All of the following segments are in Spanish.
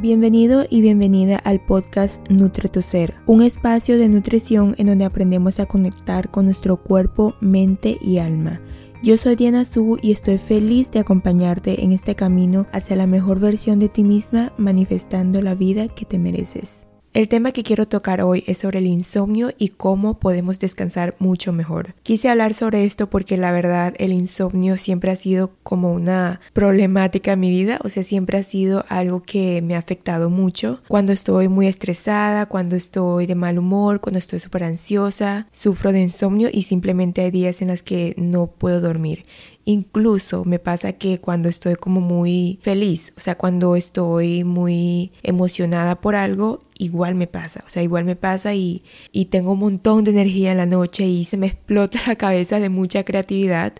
Bienvenido y bienvenida al podcast Nutre tu Ser, un espacio de nutrición en donde aprendemos a conectar con nuestro cuerpo, mente y alma. Yo soy Diana Su y estoy feliz de acompañarte en este camino hacia la mejor versión de ti misma, manifestando la vida que te mereces. El tema que quiero tocar hoy es sobre el insomnio y cómo podemos descansar mucho mejor. Quise hablar sobre esto porque la verdad el insomnio siempre ha sido como una problemática en mi vida, o sea, siempre ha sido algo que me ha afectado mucho. Cuando estoy muy estresada, cuando estoy de mal humor, cuando estoy súper ansiosa, sufro de insomnio y simplemente hay días en los que no puedo dormir. Incluso me pasa que cuando estoy como muy feliz, o sea, cuando estoy muy emocionada por algo, igual me pasa, o sea, igual me pasa y, y tengo un montón de energía en la noche y se me explota la cabeza de mucha creatividad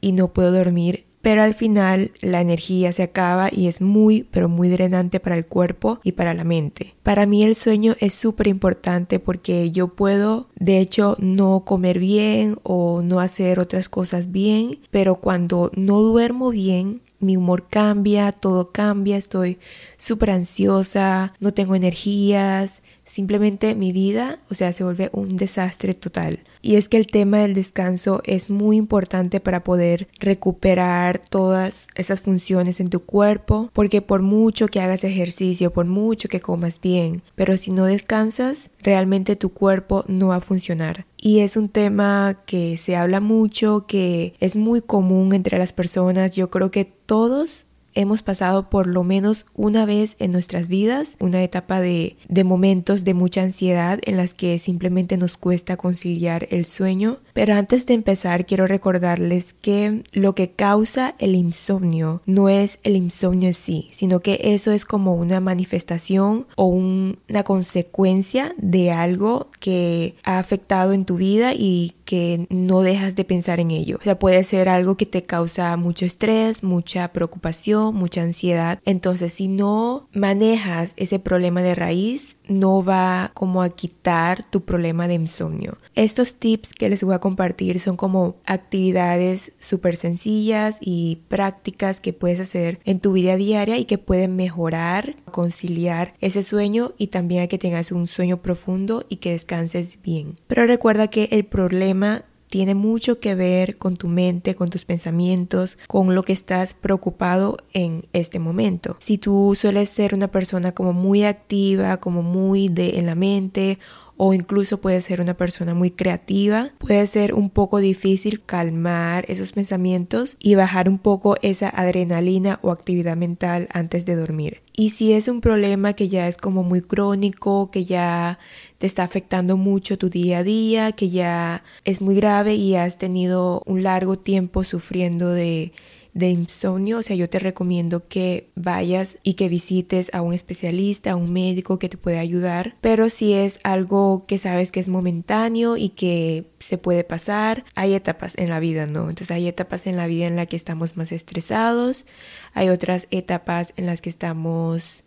y no puedo dormir pero al final la energía se acaba y es muy, pero muy drenante para el cuerpo y para la mente. Para mí el sueño es súper importante porque yo puedo, de hecho, no comer bien o no hacer otras cosas bien, pero cuando no duermo bien, mi humor cambia, todo cambia, estoy súper ansiosa, no tengo energías, Simplemente mi vida, o sea, se vuelve un desastre total. Y es que el tema del descanso es muy importante para poder recuperar todas esas funciones en tu cuerpo, porque por mucho que hagas ejercicio, por mucho que comas bien, pero si no descansas, realmente tu cuerpo no va a funcionar. Y es un tema que se habla mucho, que es muy común entre las personas. Yo creo que todos hemos pasado por lo menos una vez en nuestras vidas una etapa de, de, momentos de mucha ansiedad en las que simplemente nos cuesta conciliar el sueño. Pero antes de empezar quiero recordarles que lo que causa el insomnio no es el insomnio en sí, sino que eso es como una manifestación o una consecuencia de algo que ha afectado en tu vida y que no dejas de pensar en ello. O sea, puede ser algo que te causa mucho estrés, mucha preocupación, mucha ansiedad. Entonces, si no manejas ese problema de raíz, no va como a quitar tu problema de insomnio. Estos tips que les voy a compartir son como actividades súper sencillas y prácticas que puedes hacer en tu vida diaria y que pueden mejorar, conciliar ese sueño y también que tengas un sueño profundo y que descanses bien. Pero recuerda que el problema tiene mucho que ver con tu mente, con tus pensamientos, con lo que estás preocupado en este momento. Si tú sueles ser una persona como muy activa, como muy de en la mente o incluso puede ser una persona muy creativa, puede ser un poco difícil calmar esos pensamientos y bajar un poco esa adrenalina o actividad mental antes de dormir. Y si es un problema que ya es como muy crónico, que ya te está afectando mucho tu día a día, que ya es muy grave y has tenido un largo tiempo sufriendo de de insomnio, o sea, yo te recomiendo que vayas y que visites a un especialista, a un médico que te pueda ayudar, pero si es algo que sabes que es momentáneo y que se puede pasar, hay etapas en la vida, ¿no? Entonces hay etapas en la vida en la que estamos más estresados, hay otras etapas en las que estamos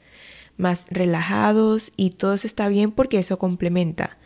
más relajados y todo eso está bien porque eso complementa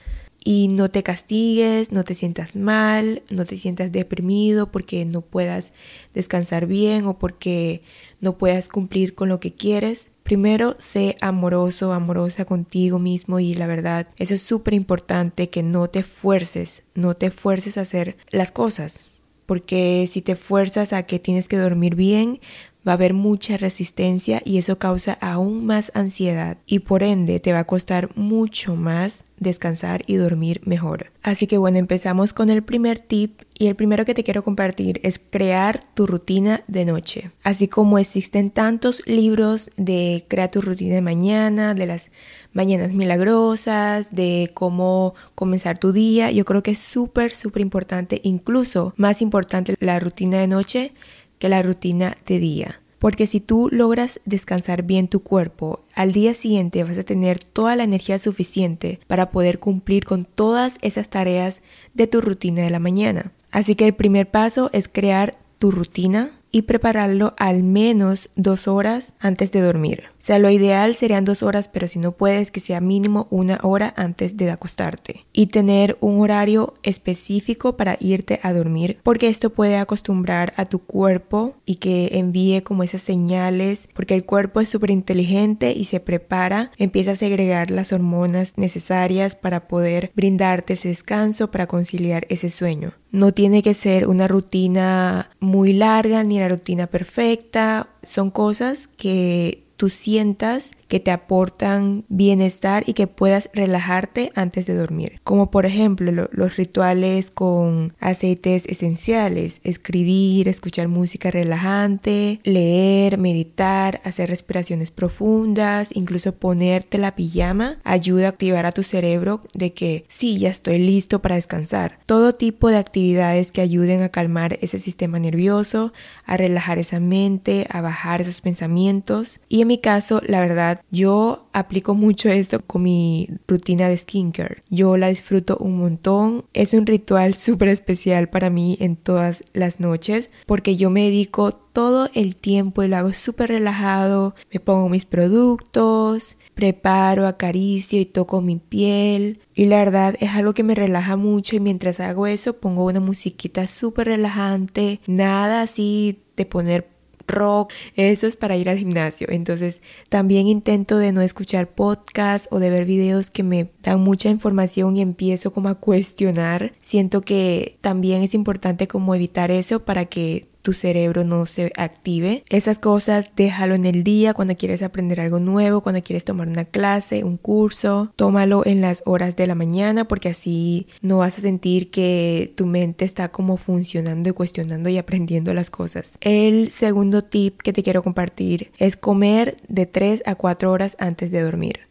y no te castigues, no te sientas mal, no te sientas deprimido porque no puedas descansar bien o porque no puedas cumplir con lo que quieres. Primero, sé amoroso, amorosa contigo mismo y la verdad, eso es súper importante que no te fuerces, no te fuerces a hacer las cosas. Porque si te fuerzas a que tienes que dormir bien, va a haber mucha resistencia y eso causa aún más ansiedad y por ende te va a costar mucho más descansar y dormir mejor. Así que bueno, empezamos con el primer tip y el primero que te quiero compartir es crear tu rutina de noche. Así como existen tantos libros de crear tu rutina de mañana, de las mañanas milagrosas, de cómo comenzar tu día, yo creo que es súper, súper importante, incluso más importante la rutina de noche que la rutina de día. Porque si tú logras descansar bien tu cuerpo, al día siguiente vas a tener toda la energía suficiente para poder cumplir con todas esas tareas de tu rutina de la mañana. Así que el primer paso es crear tu rutina y prepararlo al menos dos horas antes de dormir. O sea, lo ideal serían dos horas, pero si no puedes, que sea mínimo una hora antes de acostarte. Y tener un horario específico para irte a dormir, porque esto puede acostumbrar a tu cuerpo y que envíe como esas señales, porque el cuerpo es súper inteligente y se prepara, empieza a segregar las hormonas necesarias para poder brindarte ese descanso, para conciliar ese sueño. No tiene que ser una rutina muy larga ni la rutina perfecta, son cosas que tú sientas que te aportan bienestar y que puedas relajarte antes de dormir. Como por ejemplo los rituales con aceites esenciales, escribir, escuchar música relajante, leer, meditar, hacer respiraciones profundas, incluso ponerte la pijama ayuda a activar a tu cerebro de que sí, ya estoy listo para descansar. Todo tipo de actividades que ayuden a calmar ese sistema nervioso, a relajar esa mente, a bajar esos pensamientos. Y en mi caso, la verdad, yo aplico mucho esto con mi rutina de skincare. Yo la disfruto un montón. Es un ritual súper especial para mí en todas las noches porque yo me dedico todo el tiempo y lo hago súper relajado. Me pongo mis productos, preparo, acaricio y toco mi piel. Y la verdad es algo que me relaja mucho y mientras hago eso pongo una musiquita súper relajante. Nada así de poner rock, eso es para ir al gimnasio. Entonces también intento de no escuchar podcasts o de ver videos que me dan mucha información y empiezo como a cuestionar. Siento que también es importante como evitar eso para que tu cerebro no se active. Esas cosas déjalo en el día cuando quieres aprender algo nuevo, cuando quieres tomar una clase, un curso, tómalo en las horas de la mañana porque así no vas a sentir que tu mente está como funcionando y cuestionando y aprendiendo las cosas. El segundo tip que te quiero compartir es comer de 3 a 4 horas antes de dormir.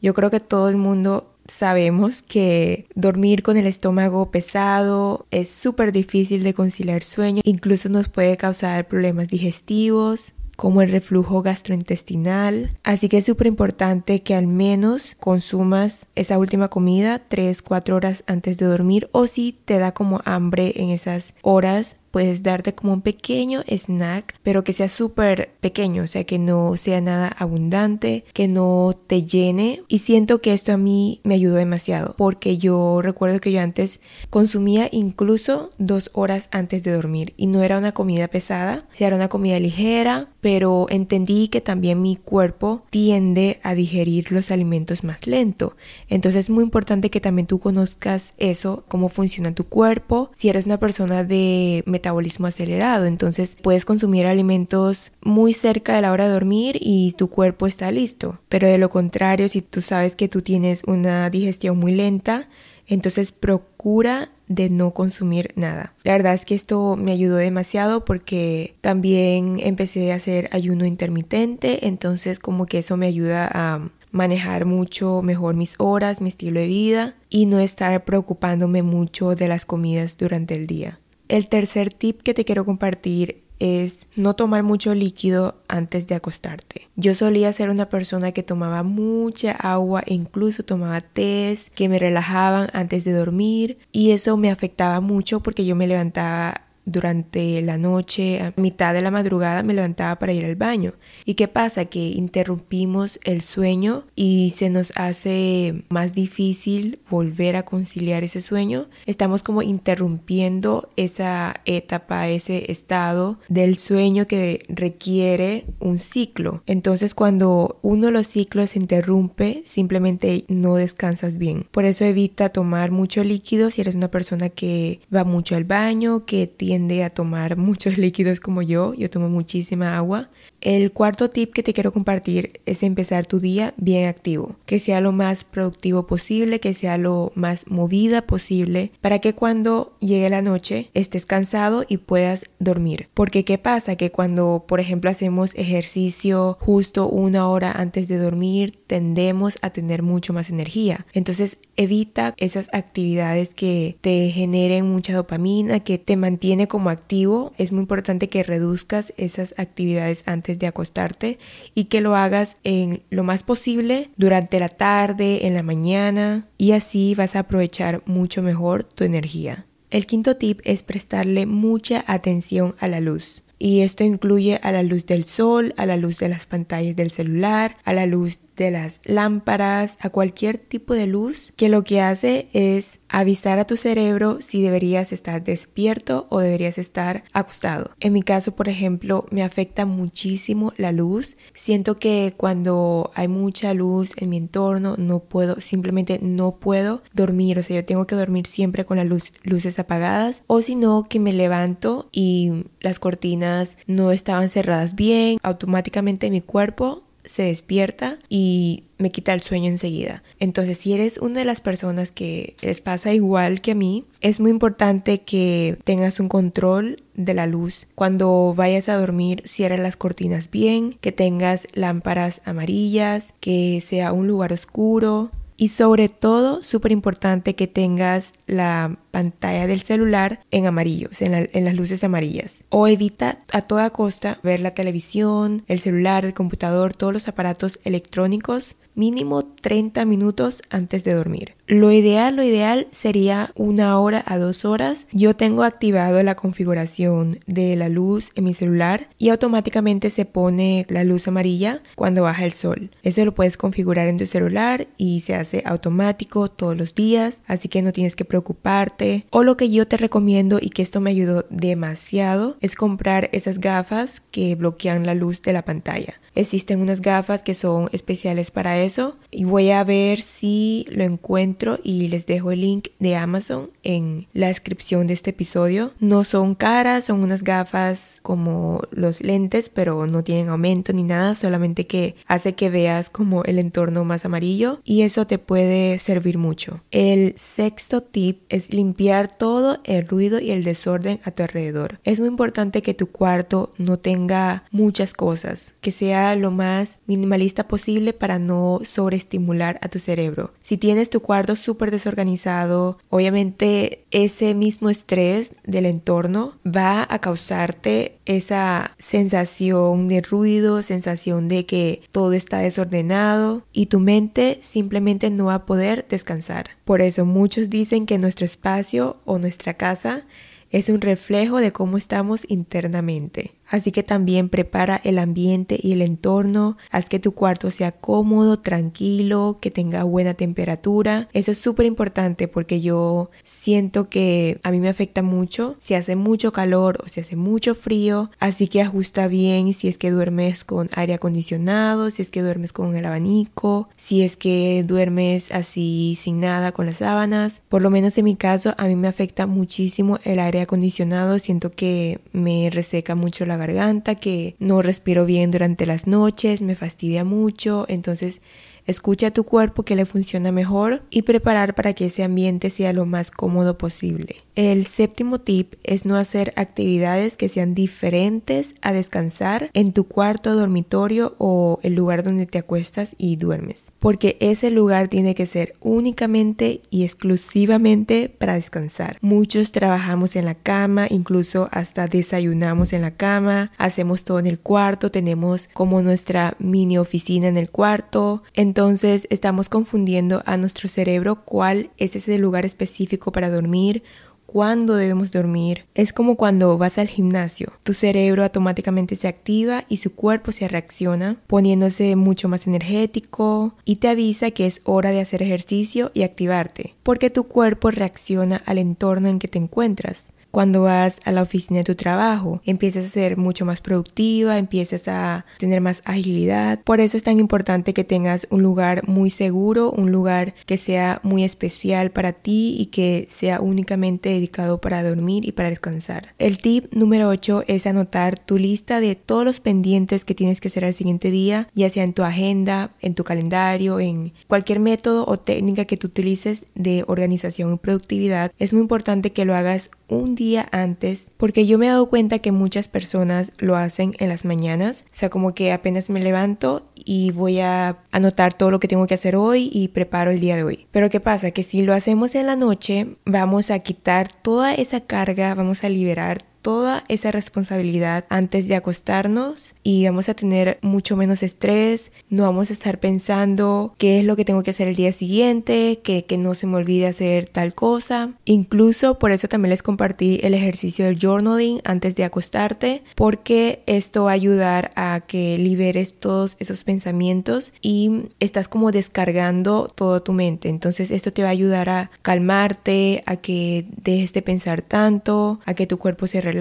Yo creo que todo el mundo sabemos que dormir con el estómago pesado es súper difícil de conciliar sueño, incluso nos puede causar problemas digestivos como el reflujo gastrointestinal. Así que es súper importante que al menos consumas esa última comida 3-4 horas antes de dormir o si te da como hambre en esas horas puedes darte como un pequeño snack, pero que sea súper pequeño, o sea, que no sea nada abundante, que no te llene. Y siento que esto a mí me ayudó demasiado, porque yo recuerdo que yo antes consumía incluso dos horas antes de dormir y no era una comida pesada, o sea, era una comida ligera, pero entendí que también mi cuerpo tiende a digerir los alimentos más lento. Entonces es muy importante que también tú conozcas eso, cómo funciona tu cuerpo. Si eres una persona de metabolismo acelerado. Entonces puedes consumir alimentos muy cerca de la hora de dormir y tu cuerpo está listo. Pero de lo contrario, si tú sabes que tú tienes una digestión muy lenta, entonces procura de no consumir nada. La verdad es que esto me ayudó demasiado porque también empecé a hacer ayuno intermitente, entonces como que eso me ayuda a manejar mucho mejor mis horas, mi estilo de vida y no estar preocupándome mucho de las comidas durante el día. El tercer tip que te quiero compartir es no tomar mucho líquido antes de acostarte. Yo solía ser una persona que tomaba mucha agua incluso tomaba tés que me relajaban antes de dormir y eso me afectaba mucho porque yo me levantaba durante la noche, a mitad de la madrugada me levantaba para ir al baño. ¿Y qué pasa? Que interrumpimos el sueño y se nos hace más difícil volver a conciliar ese sueño. Estamos como interrumpiendo esa etapa, ese estado del sueño que requiere un ciclo. Entonces cuando uno de los ciclos se interrumpe, simplemente no descansas bien. Por eso evita tomar mucho líquido si eres una persona que va mucho al baño, que tiene tiende a tomar muchos líquidos como yo, yo tomo muchísima agua. El cuarto tip que te quiero compartir es empezar tu día bien activo, que sea lo más productivo posible, que sea lo más movida posible, para que cuando llegue la noche estés cansado y puedas dormir. Porque ¿qué pasa? Que cuando, por ejemplo, hacemos ejercicio justo una hora antes de dormir, tendemos a tener mucho más energía. Entonces evita esas actividades que te generen mucha dopamina, que te mantiene como activo. Es muy importante que reduzcas esas actividades antes de acostarte y que lo hagas en lo más posible durante la tarde, en la mañana y así vas a aprovechar mucho mejor tu energía. El quinto tip es prestarle mucha atención a la luz. Y esto incluye a la luz del sol, a la luz de las pantallas del celular, a la luz de las lámparas, a cualquier tipo de luz, que lo que hace es avisar a tu cerebro si deberías estar despierto o deberías estar acostado. En mi caso, por ejemplo, me afecta muchísimo la luz. Siento que cuando hay mucha luz en mi entorno, no puedo, simplemente no puedo dormir. O sea, yo tengo que dormir siempre con las luces apagadas. O si no, que me levanto y las cortinas no estaban cerradas bien. Automáticamente mi cuerpo se despierta y me quita el sueño enseguida. Entonces, si eres una de las personas que les pasa igual que a mí, es muy importante que tengas un control de la luz. Cuando vayas a dormir, cierra las cortinas bien, que tengas lámparas amarillas, que sea un lugar oscuro, y sobre todo, súper importante que tengas la pantalla del celular en amarillo, en, en, las luces amarillas. O evita a toda costa ver la televisión, el celular, el computador, todos los aparatos electrónicos mínimo 30 minutos antes de dormir. Lo ideal, lo ideal sería una hora a dos horas. Yo tengo activado la configuración de la luz en mi celular y automáticamente se pone la luz amarilla cuando baja el sol. Eso lo puedes configurar en tu celular y se hace automático todos los días, así que no tienes que preocuparte. O lo que yo te recomiendo y que esto me ayudó demasiado es comprar esas gafas que bloquean la luz de la pantalla. Existen unas gafas que son especiales para eso y voy a ver si lo encuentro y les dejo el link de Amazon en la descripción de este episodio. No son caras, son unas gafas como los lentes, pero no tienen aumento ni nada, solamente que hace que veas como el entorno más amarillo y eso te puede servir mucho. El sexto tip es limpiar todo el ruido y el desorden a tu alrededor. Es muy importante que tu cuarto no tenga muchas cosas, que sea lo más minimalista posible para no sobreestimular a tu cerebro. Si tienes tu cuarto súper desorganizado, obviamente ese mismo estrés del entorno va a causarte esa sensación de ruido, sensación de que todo está desordenado y tu mente simplemente no va a poder descansar. Por eso muchos dicen que nuestro espacio o nuestra casa es un reflejo de cómo estamos internamente. Así que también prepara el ambiente y el entorno, haz que tu cuarto sea cómodo, tranquilo, que tenga buena temperatura. Eso es súper importante porque yo siento que a mí me afecta mucho si hace mucho calor o si hace mucho frío, así que ajusta bien si es que duermes con aire acondicionado, si es que duermes con el abanico, si es que duermes así sin nada con las sábanas. Por lo menos en mi caso a mí me afecta muchísimo el aire acondicionado, siento que me reseca mucho la garganta, que no respiro bien durante las noches, me fastidia mucho, entonces Escucha a tu cuerpo que le funciona mejor y preparar para que ese ambiente sea lo más cómodo posible. El séptimo tip es no hacer actividades que sean diferentes a descansar en tu cuarto, dormitorio o el lugar donde te acuestas y duermes, porque ese lugar tiene que ser únicamente y exclusivamente para descansar. Muchos trabajamos en la cama, incluso hasta desayunamos en la cama, hacemos todo en el cuarto, tenemos como nuestra mini oficina en el cuarto, entonces estamos confundiendo a nuestro cerebro cuál es ese lugar específico para dormir cuándo debemos dormir. Es como cuando vas al gimnasio. Tu cerebro automáticamente se activa y su cuerpo se reacciona, poniéndose mucho más energético y te avisa que es hora de hacer ejercicio y activarte, porque tu cuerpo reacciona al entorno en que te encuentras cuando vas a la oficina de tu trabajo. Empiezas a ser mucho más productiva, empiezas a tener más agilidad. Por eso es tan importante que tengas un lugar muy seguro, un lugar que sea muy especial para ti y que sea únicamente dedicado para dormir y para descansar. El tip número 8 es anotar tu lista de todos los pendientes que tienes que hacer al siguiente día, ya sea en tu agenda, en tu calendario, en cualquier método o técnica que tú utilices de organización y productividad. Es muy importante que lo hagas un día antes, porque yo me he dado cuenta que muchas personas lo hacen en las mañanas, o sea, como que apenas me levanto y voy a anotar todo lo que tengo que hacer hoy y preparo el día de hoy. Pero ¿qué pasa? Que si lo hacemos en la noche, vamos a quitar toda esa carga, vamos a liberar toda esa responsabilidad antes de acostarnos y vamos a tener mucho menos estrés, no vamos a estar pensando qué es lo que tengo que hacer el día siguiente, que, que no se me olvide hacer tal cosa. Incluso por eso también les compartí el ejercicio del journaling antes de acostarte, porque esto va a ayudar a que liberes todos esos pensamientos y estás como descargando toda tu mente. Entonces esto te va a ayudar a calmarte, a que dejes de pensar tanto, a que tu cuerpo se relaje.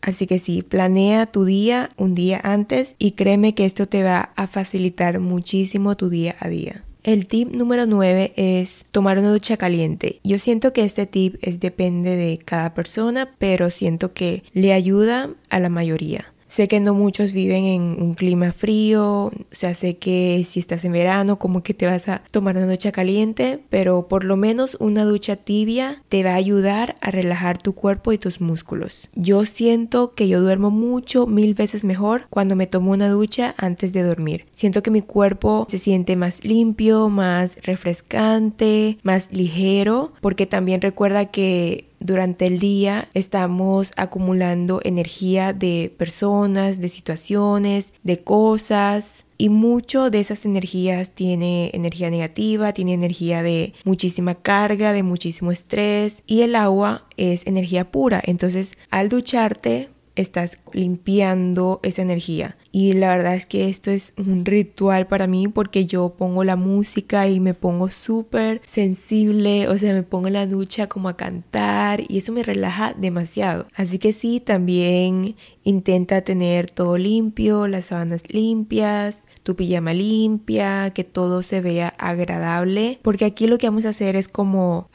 Así que sí, planea tu día un día antes y créeme que esto te va a facilitar muchísimo tu día a día. El tip número 9 es tomar una ducha caliente. Yo siento que este tip es depende de cada persona, pero siento que le ayuda a la mayoría. Sé que no muchos viven en un clima frío, o sea, sé que si estás en verano como que te vas a tomar una ducha caliente, pero por lo menos una ducha tibia te va a ayudar a relajar tu cuerpo y tus músculos. Yo siento que yo duermo mucho, mil veces mejor cuando me tomo una ducha antes de dormir. Siento que mi cuerpo se siente más limpio, más refrescante, más ligero, porque también recuerda que durante el día estamos acumulando energía de personas, de situaciones, de cosas. Y mucho de esas energías tiene energía negativa, tiene energía de muchísima carga, de muchísimo estrés. Y el agua es energía pura. Entonces, al ducharte, estás limpiando esa energía. Y la verdad es que esto es un ritual para mí porque yo pongo la música y me pongo súper sensible, o sea, me pongo en la ducha como a cantar y eso me relaja demasiado. Así que sí, también intenta tener todo limpio, las sábanas limpias, tu pijama limpia, que todo se vea agradable, porque aquí lo que vamos a hacer es como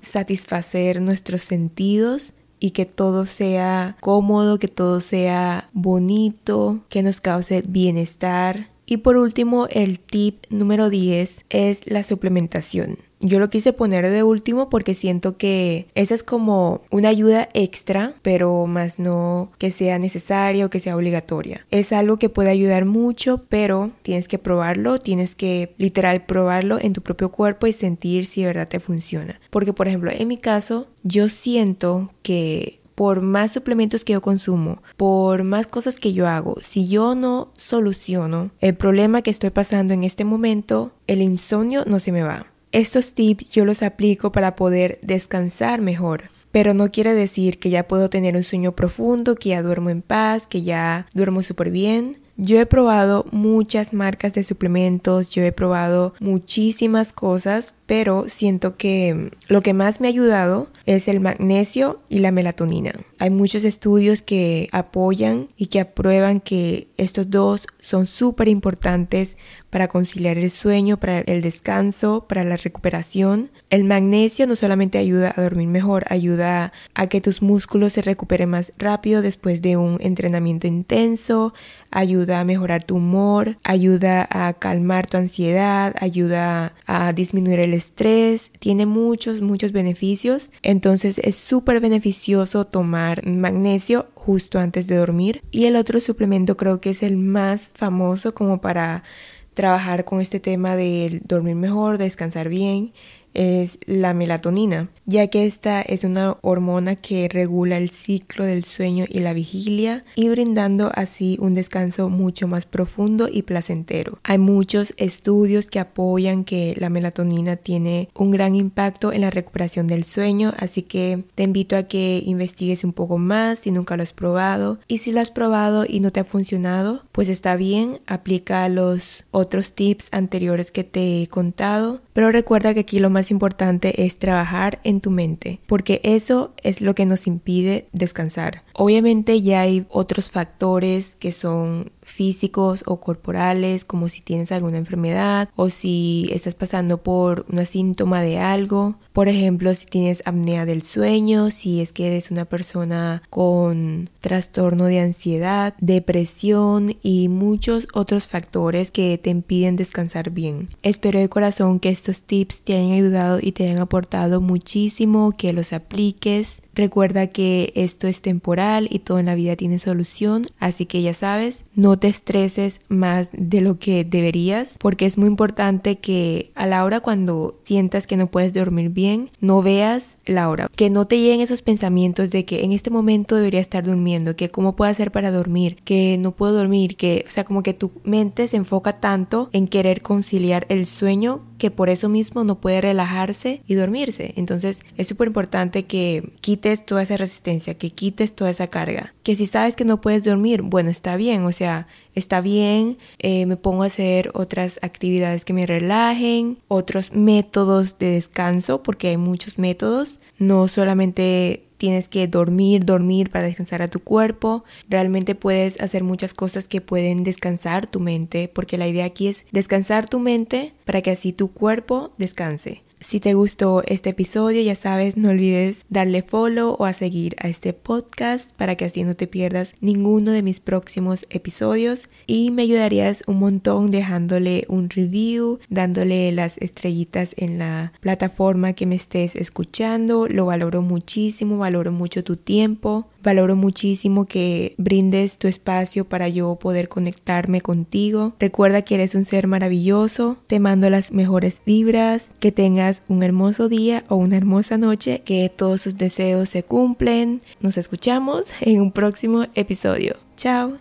satisfacer nuestros sentidos y que todo sea cómodo, que todo sea bonito, que nos cause bienestar. Y por último, el tip número 10 es la suplementación. Yo lo quise poner de último porque siento que esa es como una ayuda extra, pero más no que sea necesaria o que sea obligatoria. Es algo que puede ayudar mucho, pero tienes que probarlo, tienes que literal probarlo en tu propio cuerpo y sentir si de verdad te funciona. Porque por ejemplo, en mi caso, yo siento que por más suplementos que yo consumo, por más cosas que yo hago, si yo no soluciono el problema que estoy pasando en este momento, el insomnio no se me va. Estos tips yo los aplico para poder descansar mejor, pero no quiere decir que ya puedo tener un sueño profundo, que ya duermo en paz, que ya duermo súper bien. Yo he probado muchas marcas de suplementos, yo he probado muchísimas cosas, pero siento que lo que más me ha ayudado es el magnesio y la melatonina. Hay muchos estudios que apoyan y que aprueban que estos dos son súper importantes para conciliar el sueño, para el descanso, para la recuperación. El magnesio no solamente ayuda a dormir mejor, ayuda a que tus músculos se recuperen más rápido después de un entrenamiento intenso, ayuda a mejorar tu humor, ayuda a calmar tu ansiedad, ayuda a disminuir el estrés, tiene muchos, muchos beneficios. Entonces es súper beneficioso tomar magnesio justo antes de dormir. Y el otro suplemento creo que es el más famoso como para trabajar con este tema de dormir mejor, descansar bien es la melatonina, ya que esta es una hormona que regula el ciclo del sueño y la vigilia y brindando así un descanso mucho más profundo y placentero. Hay muchos estudios que apoyan que la melatonina tiene un gran impacto en la recuperación del sueño, así que te invito a que investigues un poco más si nunca lo has probado y si lo has probado y no te ha funcionado, pues está bien, aplica los otros tips anteriores que te he contado, pero recuerda que aquí lo más importante es trabajar en tu mente, porque eso es lo que nos impide descansar. Obviamente ya hay otros factores que son físicos o corporales, como si tienes alguna enfermedad o si estás pasando por una síntoma de algo. Por ejemplo, si tienes apnea del sueño, si es que eres una persona con trastorno de ansiedad, depresión y muchos otros factores que te impiden descansar bien. Espero de corazón que estos tips te hayan ayudado y te hayan aportado muchísimo, que los apliques Recuerda que esto es temporal y todo en la vida tiene solución, así que ya sabes, no te estreses más de lo que deberías, porque es muy importante que a la hora cuando sientas que no puedes dormir bien, no veas la hora, que no te lleguen esos pensamientos de que en este momento debería estar durmiendo, que cómo puedo hacer para dormir, que no puedo dormir, que, o sea, como que tu mente se enfoca tanto en querer conciliar el sueño que por eso mismo no puede relajarse y dormirse. Entonces es súper importante que quites toda esa resistencia, que quites toda esa carga. Que si sabes que no puedes dormir, bueno, está bien, o sea, está bien, eh, me pongo a hacer otras actividades que me relajen, otros métodos de descanso, porque hay muchos métodos, no solamente tienes que dormir, dormir para descansar a tu cuerpo. Realmente puedes hacer muchas cosas que pueden descansar tu mente, porque la idea aquí es descansar tu mente para que así tu cuerpo descanse. Si te gustó este episodio, ya sabes, no olvides darle follow o a seguir a este podcast para que así no te pierdas ninguno de mis próximos episodios. Y me ayudarías un montón dejándole un review, dándole las estrellitas en la plataforma que me estés escuchando. Lo valoro muchísimo, valoro mucho tu tiempo. Valoro muchísimo que brindes tu espacio para yo poder conectarme contigo. Recuerda que eres un ser maravilloso. Te mando las mejores vibras. Que tengas un hermoso día o una hermosa noche. Que todos sus deseos se cumplen. Nos escuchamos en un próximo episodio. Chao.